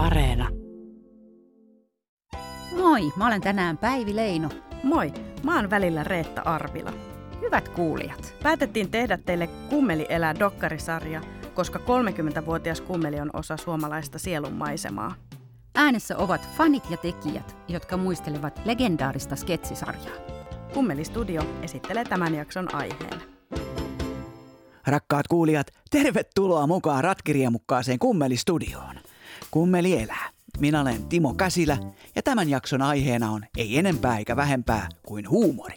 Areena. Moi, mä olen tänään Päivi Leino. Moi, mä oon välillä Reetta Arvila. Hyvät kuulijat. Päätettiin tehdä teille Kummeli elää dokkarisarja, koska 30-vuotias kummeli on osa suomalaista sielun maisemaa. Äänessä ovat fanit ja tekijät, jotka muistelevat legendaarista sketsisarjaa. Kummeli Studio esittelee tämän jakson aiheen. Rakkaat kuulijat, tervetuloa mukaan ratkiriemukkaaseen Kummeli-studioon. Kummeli elää. Minä olen Timo Käsilä ja tämän jakson aiheena on ei enempää eikä vähempää kuin huumori.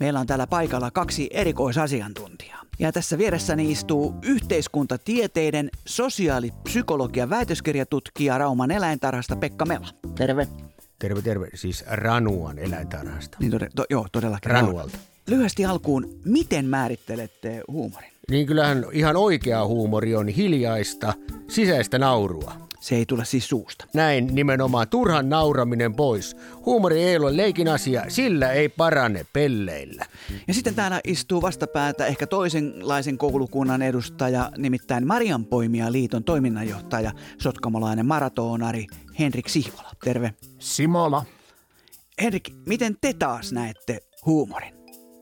Meillä on täällä paikalla kaksi erikoisasiantuntijaa. Ja tässä vieressäni istuu yhteiskuntatieteiden sosiaalipsykologian väitöskirjatutkija Rauman eläintarhasta Pekka Mela. Terve. Terve, terve. Siis Ranuan eläintarhasta. Niin tode, to, joo, todellakin. Ranualta. Lyhyesti alkuun, miten määrittelette huumorin? Niin kyllähän ihan oikea huumori on hiljaista, sisäistä naurua. Se ei tule siis suusta. Näin nimenomaan turhan nauraminen pois. Huumori ei ole leikin asia, sillä ei parane pelleillä. Ja sitten täällä istuu vastapäätä ehkä toisenlaisen koulukunnan edustaja, nimittäin Marianpoimia liiton toiminnanjohtaja, sotkamolainen maratonari Henrik Sihvola. Terve. Simola. Henrik, miten te taas näette huumorin?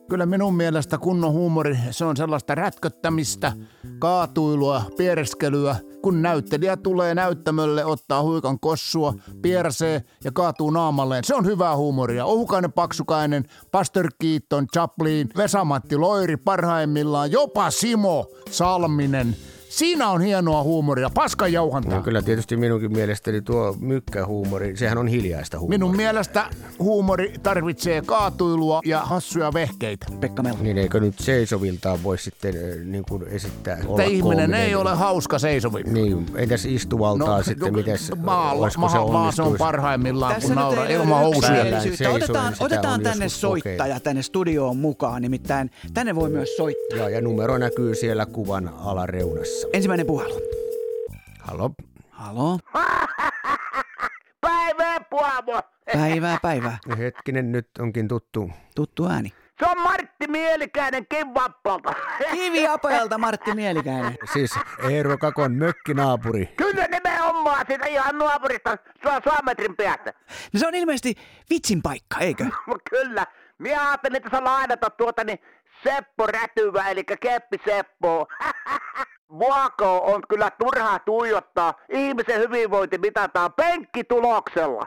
Kyllä minun mielestä kunnon huumori, se on sellaista rätköttämistä, kaatuilua, piereskelyä. Kun näyttelijä tulee näyttämölle, ottaa huikan kossua, piersee ja kaatuu naamalleen. Se on hyvää huumoria. Ohukainen Paksukainen, Pastor Keaton, Chaplin, Vesamatti Loiri parhaimmillaan, jopa Simo Salminen – Siinä on hienoa huumoria, paskan jauhantaa. No, kyllä tietysti minunkin mielestäni tuo mykkähuumori, sehän on hiljaista huumoria. Minun mielestä huumori tarvitsee kaatuilua ja hassuja vehkeitä. Pekka Melo. Niin eikö nyt seisoviltaan voi sitten niin kuin esittää Että ihminen koominen. ei ole hauska seisovilta. Niin, entäs istuvaltaa no, sitten, no, mites, maalla, olisiko se onnistuisi? se on parhaimmillaan, Tässä kun nauraa ilman housuja. Otetaan, otetaan tänne soittaja kokeilla. tänne studioon mukaan, nimittäin tänne voi myös soittaa. Ja, ja numero näkyy siellä kuvan alareunassa. Ensimmäinen puhelu. Halo. Halo. Päivää, puavo. Päivää, päivää. Hetkinen, nyt onkin tuttu. Tuttu ääni. Se on Martti Mielikäinen Kivappalta. Kiviapojalta Martti Mielikäinen. Siis Eero Kakon mökkinaapuri. Kyllä nimenomaan, siitä ihan naapurista metrin päästä. No se on ilmeisesti vitsin paikka, eikö? Kyllä. Minä ajattelin, että saa lainata tuota niin Seppo Rätyvä, eli Keppi Seppo. Vuoko on kyllä turhaa tuijottaa. Ihmisen hyvinvointi mitataan penkkituloksella.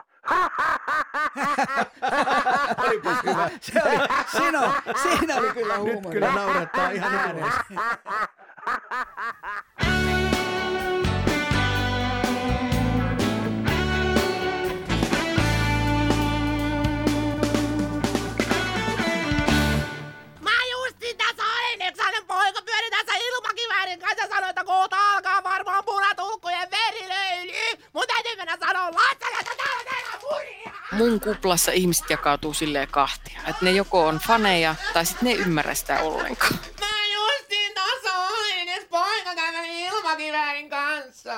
Olipas hyvä. Se oli, siinä, siinä oli kyllä huumori. Nyt kyllä naurattaa ihan ääneen. mun kuplassa ihmiset jakautuu silleen kahtia. Että ne joko on faneja tai sitten ne ei ymmärrä sitä ollenkaan. Mä justiin tässä olin edes poikakäymäni ilmakiväärin kanssa.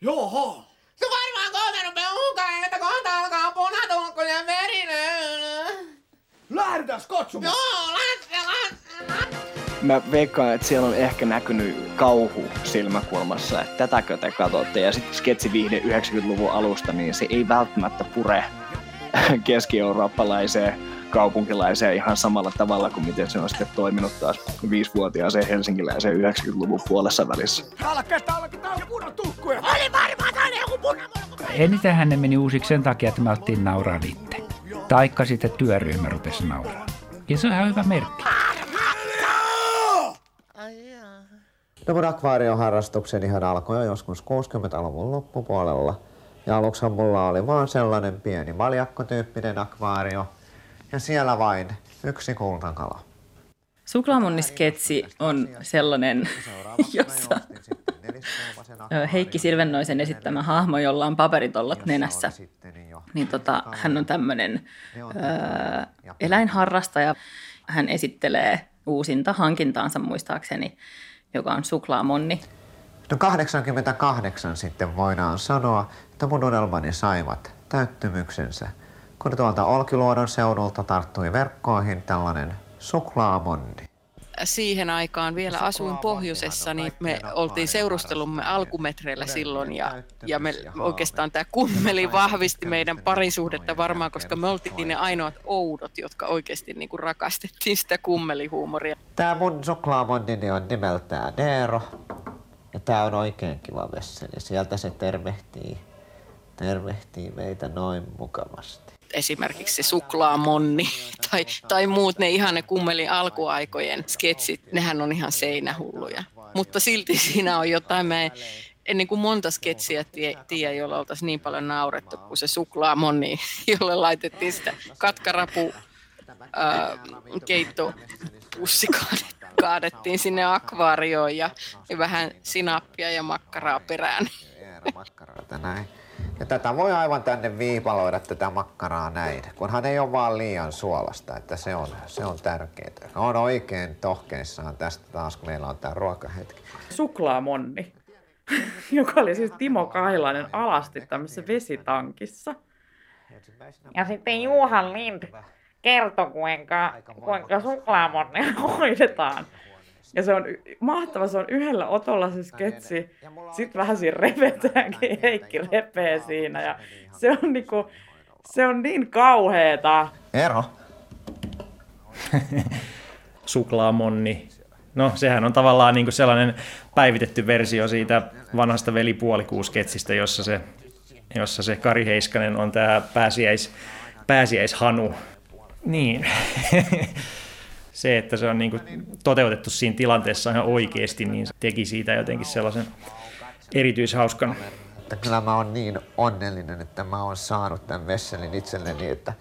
Joo. Se varmaan kohta rupeaa uhkaan, että kohta alkaa punatulkku ja verilöyly. Lähdetään katsomaan. Joo, Lasse, Lasse, Mä veikkaan, että siellä on ehkä näkynyt kauhu silmäkulmassa, että tätäkö te katsotte. Ja sitten sketsiviihde 90-luvun alusta, niin se ei välttämättä pure keski-eurooppalaiseen kaupunkilaiseen ihan samalla tavalla kuin miten se on sitten toiminut taas viisivuotiaaseen helsinkiläiseen 90-luvun puolessa välissä. Alkeesta, alkeesta, on kunnon tukkuja! Oli varmaan aina joku punamulkku! Eniten ne meni uusiksi sen takia, että me oltiin nauraa itse. Taikka sitten työryhmä rupesi nauraa. Ja se on ihan hyvä merkki. No mun akvaarioharrastukseni ihan alkoi jo joskus 60-luvun loppupuolella – ja aluksi mulla oli vaan sellainen pieni valjakkotyyppinen akvaario ja siellä vain yksi kultakala. Suklaamunnisketsi on sellainen, jossa Heikki Silvennoisen esittämä hahmo, jolla on paperitollot nenässä. Niin tota, hän on tämmöinen eläinharrastaja. Hän esittelee uusinta hankintaansa muistaakseni, joka on suklaamonni. No 88 sitten voidaan sanoa, että mun unelmani saivat täyttymyksensä, kun tuolta Olkiluodon seudulta tarttui verkkoihin tällainen suklaamonni. siihen aikaan vielä asuin pohjoisessa, niin me oltiin seurustelumme alkumetreillä silloin ja, ja me oikeastaan tämä kummeli vahvisti meidän parisuhdetta varmaan, koska me oltiin ne ainoat oudot, jotka oikeasti niin kuin rakastettiin sitä kummelihuumoria. Tämä mun suklaamondini on nimeltään Neero ja tämä on oikein kiva vesseli. Sieltä se tervehtii, tervehtii meitä noin mukavasti esimerkiksi suklaamonni tai, tai muut ne ihan ne kummelin alkuaikojen sketsit, nehän on ihan seinähulluja. Mutta silti siinä on jotain, mä en, en niin kuin monta sketsiä tiedä, jolla oltaisiin niin paljon naurettu kuin se suklaamonni, jolle laitettiin sitä katkarapu ää, keittopussi kaadettiin sinne akvaarioon ja, ja vähän sinappia ja makkaraa perään. Makkaraa näin. Ja tätä voi aivan tänne viipaloida tätä makkaraa näin, kunhan ei ole vaan liian suolasta, että se on, se on tärkeää. On oikein tohkeissaan tästä taas, kun meillä on tämä ruokahetki. Suklaamonni, joka oli siis Timo Kailainen alasti tämmöisessä vesitankissa. Ja sitten Juhan Lind kertoi, kuinka, kuinka suklaamonni hoidetaan. Ja se on mahtava, se on yhdellä otolla se sketsi. Sitten vähän siinä repetäänkin, Heikki repee siinä. Ja se on, niinku, se on niin kauheeta. Ero. Suklaamonni. No, sehän on tavallaan niin kuin sellainen päivitetty versio siitä vanhasta velipuolikuusketsistä, jossa se, jossa se Kari Heiskanen on tämä pääsiäis, pääsiäishanu. Niin. se, että se on niin kuin toteutettu siinä tilanteessa ihan oikeasti, niin se teki siitä jotenkin sellaisen erityishauskan. Että kyllä mä oon niin onnellinen, että mä oon saanut tämän vesselin itselleni, että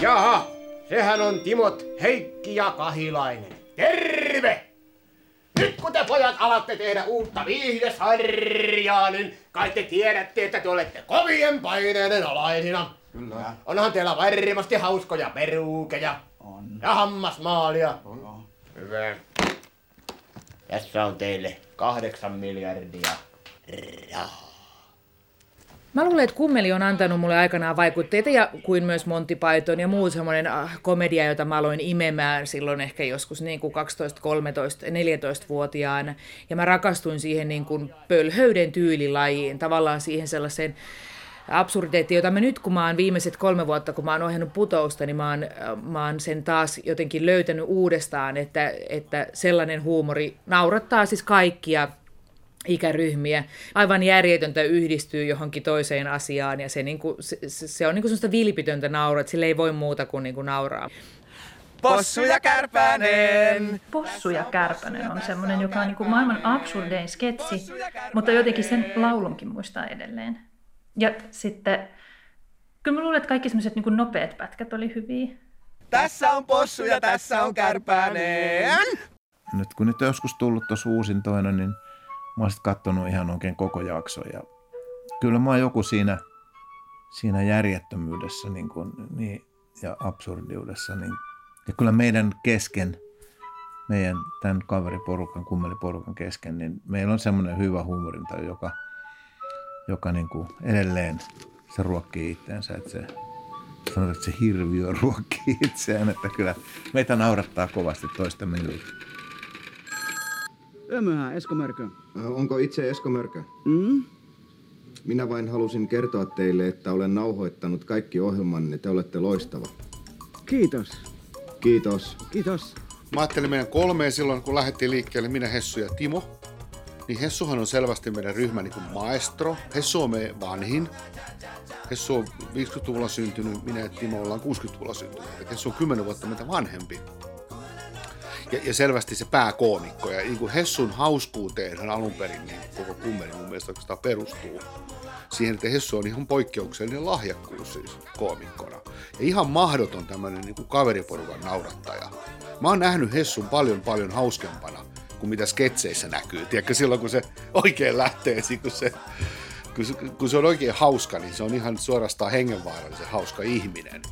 Jaha, sehän on Timot Heikki ja Kahilainen. Terve! Pojat alatte tehdä uutta viihdesarjaa, niin kai te tiedätte, että te olette kovien paineiden alaisina. Kyllä. Onhan teillä varmasti hauskoja peruukeja. On. Ja hammasmaalia. On. Hyvä. Tässä on teille kahdeksan miljardia rahaa. Mä luulen, että kummeli on antanut mulle aikanaan vaikutteita ja kuin myös Monty Python ja muu semmoinen äh, komedia, jota mä aloin imemään silloin ehkä joskus niin kuin 12, 13, 14-vuotiaana. Ja mä rakastuin siihen niin kuin pölhöyden tyylilajiin, tavallaan siihen sellaiseen absurditeetti, jota mä nyt, kun mä oon viimeiset kolme vuotta, kun mä oon ohjannut putousta, niin mä oon, äh, mä oon sen taas jotenkin löytänyt uudestaan, että, että sellainen huumori naurattaa siis kaikkia ikäryhmiä. Aivan järjetöntä yhdistyy johonkin toiseen asiaan ja se, niin kuin, se, se on niin kuin sellaista vilpitöntä nauraa, että sille ei voi muuta kuin, niin kuin nauraa. Possu ja Kärpänen! Possu ja Kärpänen on semmoinen, joka on niin kuin maailman absurdein sketsi, mutta jotenkin sen laulunkin muistaa edelleen. Ja sitten, kyllä mä luulen, että kaikki semmoiset niin nopeat pätkät oli hyviä. Tässä on Possu ja tässä on Kärpänen! Nyt kun nyt joskus tullut tuossa uusintoina, niin mä oon katsonut ihan oikein koko jakso ja kyllä mä oon joku siinä, siinä järjettömyydessä niin kuin, niin, ja absurdiudessa. Niin, ja kyllä meidän kesken, meidän tämän kaveriporukan, kummeliporukan kesken, niin meillä on semmoinen hyvä huumorinta, joka, joka niin kuin edelleen se ruokkii itseensä, että se sanotaan, että se hirviö ruokkii itseään, että kyllä meitä naurattaa kovasti toistemme jutut. Ömöhä, Esko Mörkö. Onko itse Esko Mörkö? Mm? Minä vain halusin kertoa teille, että olen nauhoittanut kaikki ohjelmanne. Te olette loistava. Kiitos. Kiitos. Kiitos. Mä ajattelin meidän kolmeen silloin, kun lähdettiin liikkeelle, minä, Hessu ja Timo. Niin Hessuhan on selvästi meidän ryhmän niin maestro. Hessu on meidän vanhin. Hessu on 50-luvulla syntynyt, minä ja Timo ollaan 60-luvulla syntynyt. Hessu on 10 vuotta meitä vanhempi ja, ja selvästi se pääkoomikko. Ja niin kuin Hessun hauskuuteen hän alun perin niin koko kummeli mun mielestä oikeastaan perustuu siihen, että Hessu on ihan poikkeuksellinen lahjakkuus siis koomikkona. Ja ihan mahdoton tämmöinen niin kuin kaveriporukan naurattaja. Mä oon nähnyt Hessun paljon paljon hauskempana kuin mitä sketseissä näkyy. Tiedätkö, silloin kun se oikein lähtee, kun se, kun se, kun se on oikein hauska, niin se on ihan suorastaan hengenvaarallisen hauska ihminen.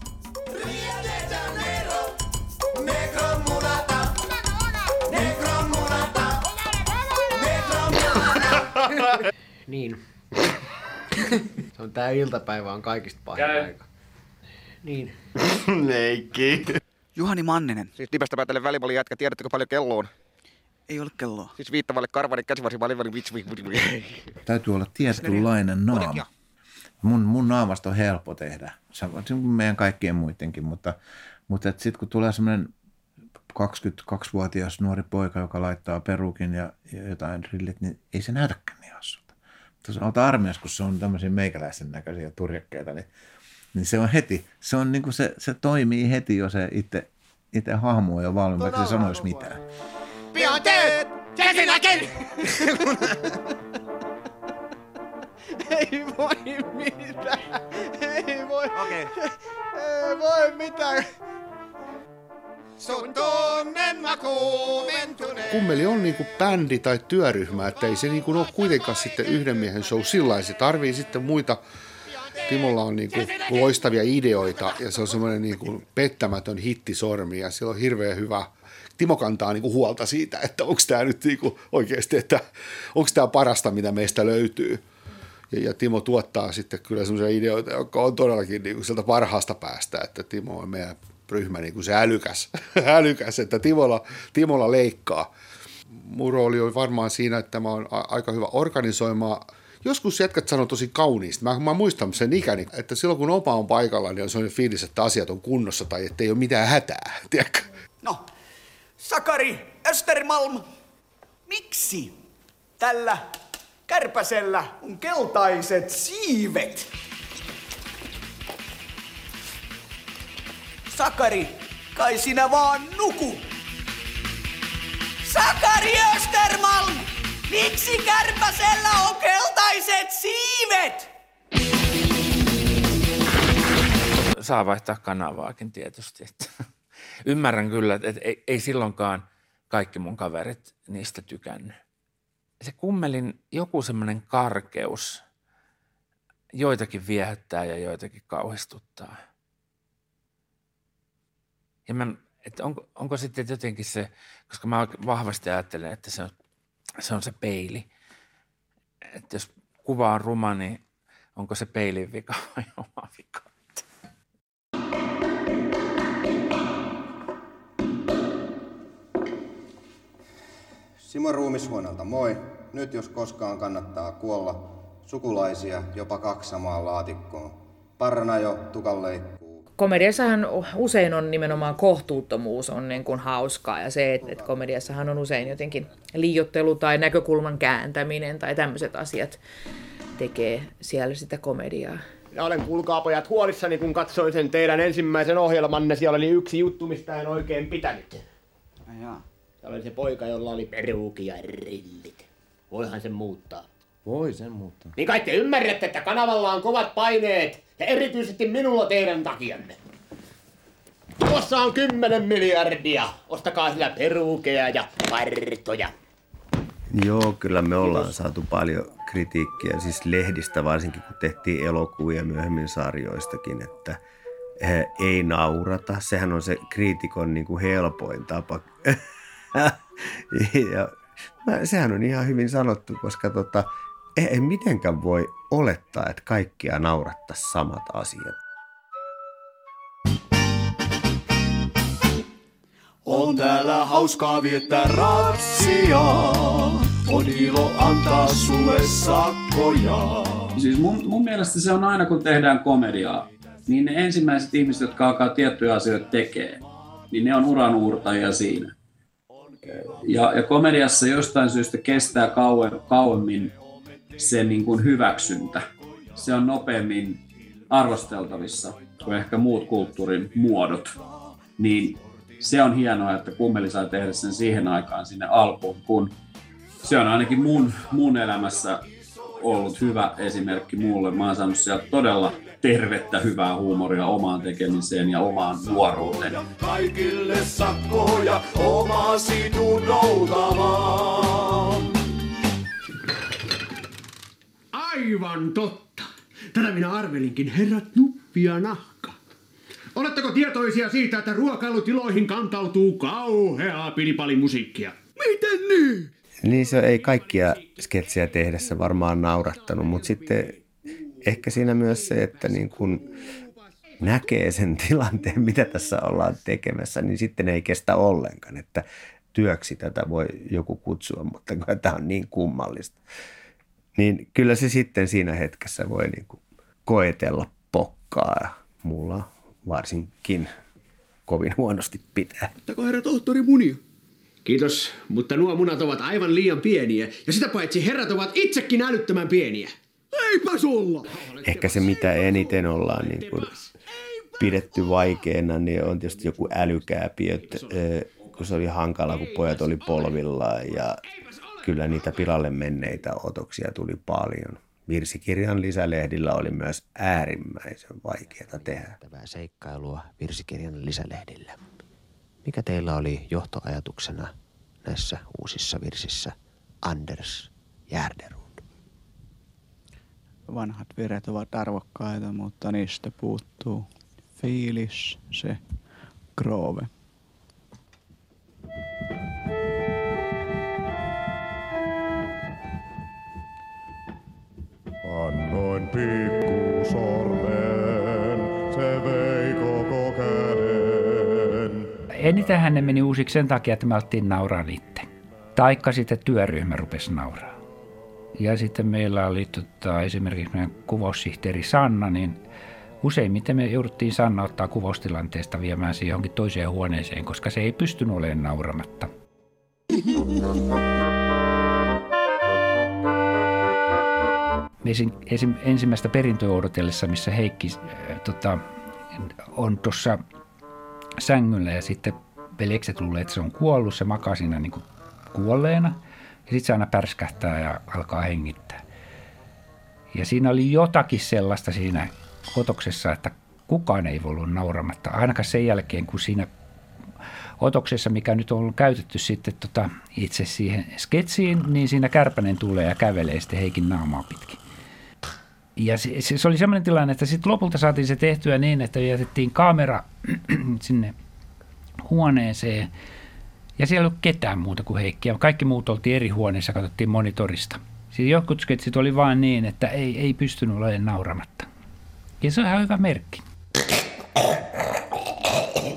niin. Se on tää iltapäivä on kaikista pahin aika. Niin. Leikki. Juhani Manninen. Siis nimestä päätellen välipallin jätkä, tiedättekö paljon kello on? Ei ole kelloa. Siis viittavalle karvani käsivarsi välivälin vitsi Täytyy olla tietynlainen naama. Mun, mun naamasta on helppo tehdä. Se on meidän kaikkien muidenkin, mutta, mutta sitten kun tulee semmoinen 22-vuotias nuori poika, joka laittaa perukin ja, ja jotain rillit, niin ei se näytäkään niin hassulta. Tuossa olet armias, kun se on tämmöisiä meikäläisen näköisiä turjakkeita, niin, niin se on heti, se, on niin kuin se, se toimii heti, jo se itse, itse hahmo on jo valmiin, vaikka se sanoisi mitään. Pian teet! Ensinnäkin! Ei voi mitään. Ei voi. Okei. Okay. Ei voi mitään. Sun tunnen kuumentuneen. Kummeli on niinku bändi tai työryhmä, että ei se niinku ole kuitenkaan sitten yhden miehen show sillä Se tarvii sitten muita. Timolla on niinku loistavia ideoita ja se on semmoinen niinku pettämätön hittisormi ja sillä on hirveän hyvä Timo kantaa niinku huolta siitä, että onko tämä nyt niinku oikeasti, että onko tämä parasta, mitä meistä löytyy. Ja, ja Timo tuottaa sitten kyllä semmoisia ideoita, jotka on todellakin niinku sieltä parhaasta päästä, että Timo on meidän ryhmä niin kuin se älykäs, älykäs että Timolla, Timolla leikkaa. Mun rooli oli varmaan siinä, että mä oon aika hyvä organisoimaan. Joskus jätkät sanoo tosi kauniisti. Mä, mä muistan sen ikäni, että silloin kun opa on paikalla, niin on sellainen fiilis, että asiat on kunnossa tai että ei ole mitään hätää. Tiedätkö? No, Sakari Östermalm, miksi tällä kärpäsellä on keltaiset siivet? Sakari, kai sinä vaan nuku. Sakari Östermalm, miksi kärpäsellä on keltaiset siivet? Saa vaihtaa kanavaakin tietysti. Että ymmärrän kyllä, että ei, ei silloinkaan kaikki mun kaverit niistä tykännyt. Se kummelin joku semmoinen karkeus joitakin viehättää ja joitakin kauhistuttaa. Ja mä, että onko, onko sitten jotenkin se, koska mä vahvasti ajattelen, että se on se, on se peili. Että jos kuva on ruma, niin onko se peilin vika vai oma vika? Simo Ruumishuoneelta moi. Nyt jos koskaan kannattaa kuolla. Sukulaisia jopa kaksi samaa laatikkoon. Parnajo, tukanleikku komediassahan usein on nimenomaan kohtuuttomuus on niin kuin hauskaa ja se, että, että komediassahan on usein jotenkin liiottelu tai näkökulman kääntäminen tai tämmöiset asiat tekee siellä sitä komediaa. Ja olen kuulkaa pojat huolissani, kun katsoin sen teidän ensimmäisen ohjelmanne. Siellä oli yksi juttu, mistä en oikein pitänyt. Jaa. Se oli se poika, jolla oli peruuki ja rillit. Voihan sen muuttaa. Voi sen muuttaa. Niin kai te ymmärrätte, että kanavalla on kovat paineet ja erityisesti minulla teidän takianne. Tuossa on 10 miljardia. Ostakaa sillä perukeja ja partoja. Joo, kyllä me ollaan saatu paljon kritiikkiä, siis lehdistä varsinkin, kun tehtiin elokuvia myöhemmin sarjoistakin, että eh, ei naurata. Sehän on se kriitikon niin kuin helpoin tapa. ja, sehän on ihan hyvin sanottu, koska tota, ei mitenkään voi olettaa, että kaikkia naurattaisi samat asiat. On täällä hauskaa viettää ratsia, on ilo antaa sulle sakkoja. Siis mun, mun mielestä se on aina kun tehdään komediaa, niin ne ensimmäiset ihmiset, jotka alkaa tiettyjä asioita tekee, niin ne on uranuurtajia siinä. Ja, ja komediassa jostain syystä kestää kauemmin se niin kuin hyväksyntä. Se on nopeammin arvosteltavissa kuin ehkä muut kulttuurin muodot. Niin se on hienoa, että kummeli saa tehdä sen siihen aikaan sinne alkuun, kun se on ainakin mun, mun elämässä ollut hyvä esimerkki mulle. Mä oon saanut sieltä todella tervettä, hyvää huumoria omaan tekemiseen ja omaan nuoruuteen. Kaikille sakkoja omasi noutamaan. Aivan totta. Tätä minä arvelinkin, herrat Nuppi ja Nahka. Oletteko tietoisia siitä, että ruokailutiloihin kantautuu kauheaa pilipalimusiikkia? Miten niin? Niin se ei kaikkia sketsejä tehdessä varmaan naurattanut, mutta sitten ehkä siinä myös se, että niin kun näkee sen tilanteen, mitä tässä ollaan tekemässä, niin sitten ei kestä ollenkaan, että työksi tätä voi joku kutsua, mutta kun tämä on niin kummallista. Niin kyllä se sitten siinä hetkessä voi niin kuin koetella pokkaa ja mulla varsinkin kovin huonosti pitää. Ottako herra tohtori munia? Kiitos, mutta nuo munat ovat aivan liian pieniä. Ja sitä paitsi herrat ovat itsekin älyttömän pieniä. Eipä sulla! Ehkä se, mitä eniten ollaan niin kuin pidetty vaikeana, niin on tietysti joku älykääpi, että, eh, kun se oli hankala, kun pojat oli polvillaan ja kyllä niitä pilalle menneitä otoksia tuli paljon. Virsikirjan lisälehdillä oli myös äärimmäisen vaikeaa tehdä. Tämä seikkailua virsikirjan lisälehdillä. Mikä teillä oli johtoajatuksena näissä uusissa virsissä Anders Järderud? Vanhat viret ovat arvokkaita, mutta niistä puuttuu fiilis, se groove. Eniten ne meni uusiksi sen takia, että me alettiin nauraa itse. Taikka sitten työryhmä rupesi nauraa. Ja sitten meillä oli tota, esimerkiksi meidän kuvaussihteeri Sanna, niin useimmiten me jouduttiin Sanna ottaa kuvaustilanteesta viemään siihen johonkin toiseen huoneeseen, koska se ei pystynyt olemaan nauramatta. Ensimmäistä perintöä odotellessa, missä Heikki äh, tota, on tuossa sängyllä ja sitten veljekset luulee, että se on kuollut, se makaa siinä niin kuin kuolleena ja sitten se aina pärskähtää ja alkaa hengittää. Ja siinä oli jotakin sellaista siinä otoksessa, että kukaan ei ollut nauramatta, ainakaan sen jälkeen, kun siinä otoksessa, mikä nyt on käytetty sitten tota itse siihen sketsiin, niin siinä Kärpänen tulee ja kävelee sitten Heikin naamaa pitkin. Ja se, se, oli semmoinen tilanne, että sitten lopulta saatiin se tehtyä niin, että jätettiin kamera sinne huoneeseen ja siellä ei ollut ketään muuta kuin Heikki. Ja kaikki muut oltiin eri huoneessa, katsottiin monitorista. Siis jotkut sketsit oli vaan niin, että ei, ei pystynyt olemaan nauramatta. Ja se on ihan hyvä merkki.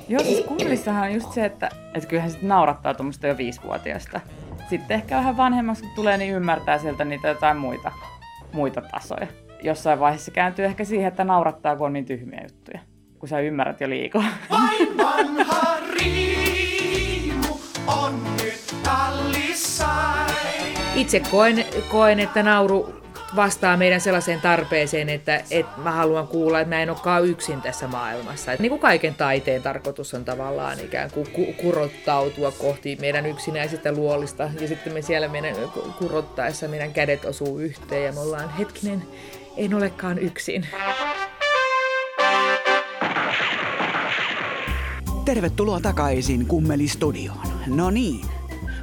Joo, siis kummelissahan on just se, että, että kyllähän sitten naurattaa tuommoista jo viisivuotiaasta. Sitten ehkä vähän vanhemmaksi kun tulee, niin ymmärtää sieltä niitä jotain muita, muita tasoja. Jossain vaiheessa kääntyy ehkä siihen, että naurattaa, kun on niin tyhmiä juttuja. Kun sä ymmärrät jo liikaa. Vain vanha riimu on nyt. Itse koen, koen, että nauru vastaa meidän sellaiseen tarpeeseen, että, että mä haluan kuulla, että mä en olekaan yksin tässä maailmassa. Että niin kuin kaiken taiteen tarkoitus on tavallaan ikään kuin ku- kurottautua kohti meidän yksinäisistä luolista. Ja sitten me siellä meidän kurottaessa meidän kädet osuu yhteen ja me ollaan hetkinen, en olekaan yksin. Tervetuloa takaisin Kummeli-studioon. No niin,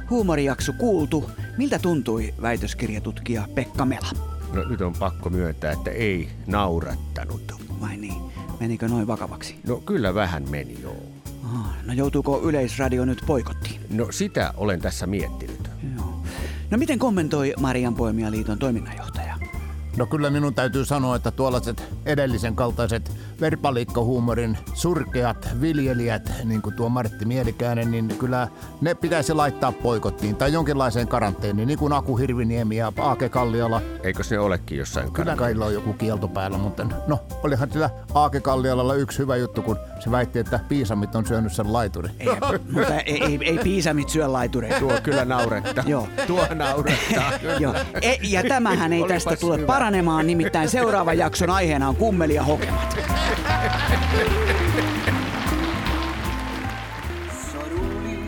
huumorijakso kuultu. Miltä tuntui väitöskirjatutkija Pekka Mela? No nyt on pakko myöntää, että ei naurattanut. Vai niin? Menikö noin vakavaksi? No kyllä vähän meni joo. Ah, no joutuuko Yleisradio nyt poikottiin? No sitä olen tässä miettinyt. Joo. No miten kommentoi Marian Poimialiiton toiminnanjohtaja? No kyllä minun täytyy sanoa, että tuollaiset edellisen kaltaiset verpalikkohuumorin surkeat viljelijät, niin kuin tuo Martti Mielikäinen, niin kyllä ne pitäisi laittaa poikottiin tai jonkinlaiseen karanteeniin, niin kuin Aku Hirviniemi ja Aake Kalliola. Eikö se olekin jossain Kyllä kai on joku kielto päällä, mutta no, olihan sillä Aake Kalliolalla yksi hyvä juttu, kun se väitti, että piisamit on syönyt sen laituri. Ei, mutta ei, ei, ei piisamit syö laitureita. Tuo kyllä naurettaa. Joo. Tuo naurettaa. Joo. E, ja tämähän ei tästä Olipas tule hyvä. paranemaan, nimittäin seuraavan jakson aiheena on kummeli ja hokemat. Så rolig,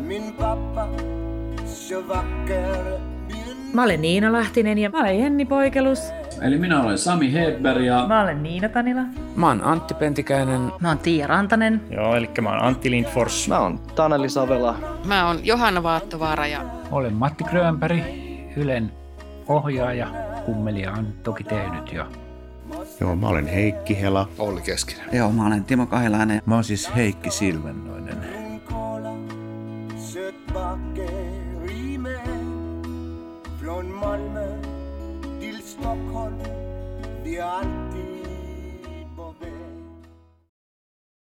min pappa, så vacker. Mä olen Niina Lahtinen ja Mä olen Jenni Poikelus. Eli minä olen Sami Hedberg ja Mä olen Niina Tanila. Mä oon Antti Pentikäinen. Mä oon Tiia Rantanen. Joo, eli mä oon Antti Lindfors. Mä oon Taneli Savela. Mä oon Johanna Vaattovaara ja Olen Matti Grönberg, Ylen ohjaaja. Kummelia on toki tehnyt jo. Joo, mä olen Heikki Hela. Olli Keskinen. Joo, mä olen Timo Kahilainen. Mä oon siis Heikki Silvennoinen. Från Malmö till Stockholm Vi alltid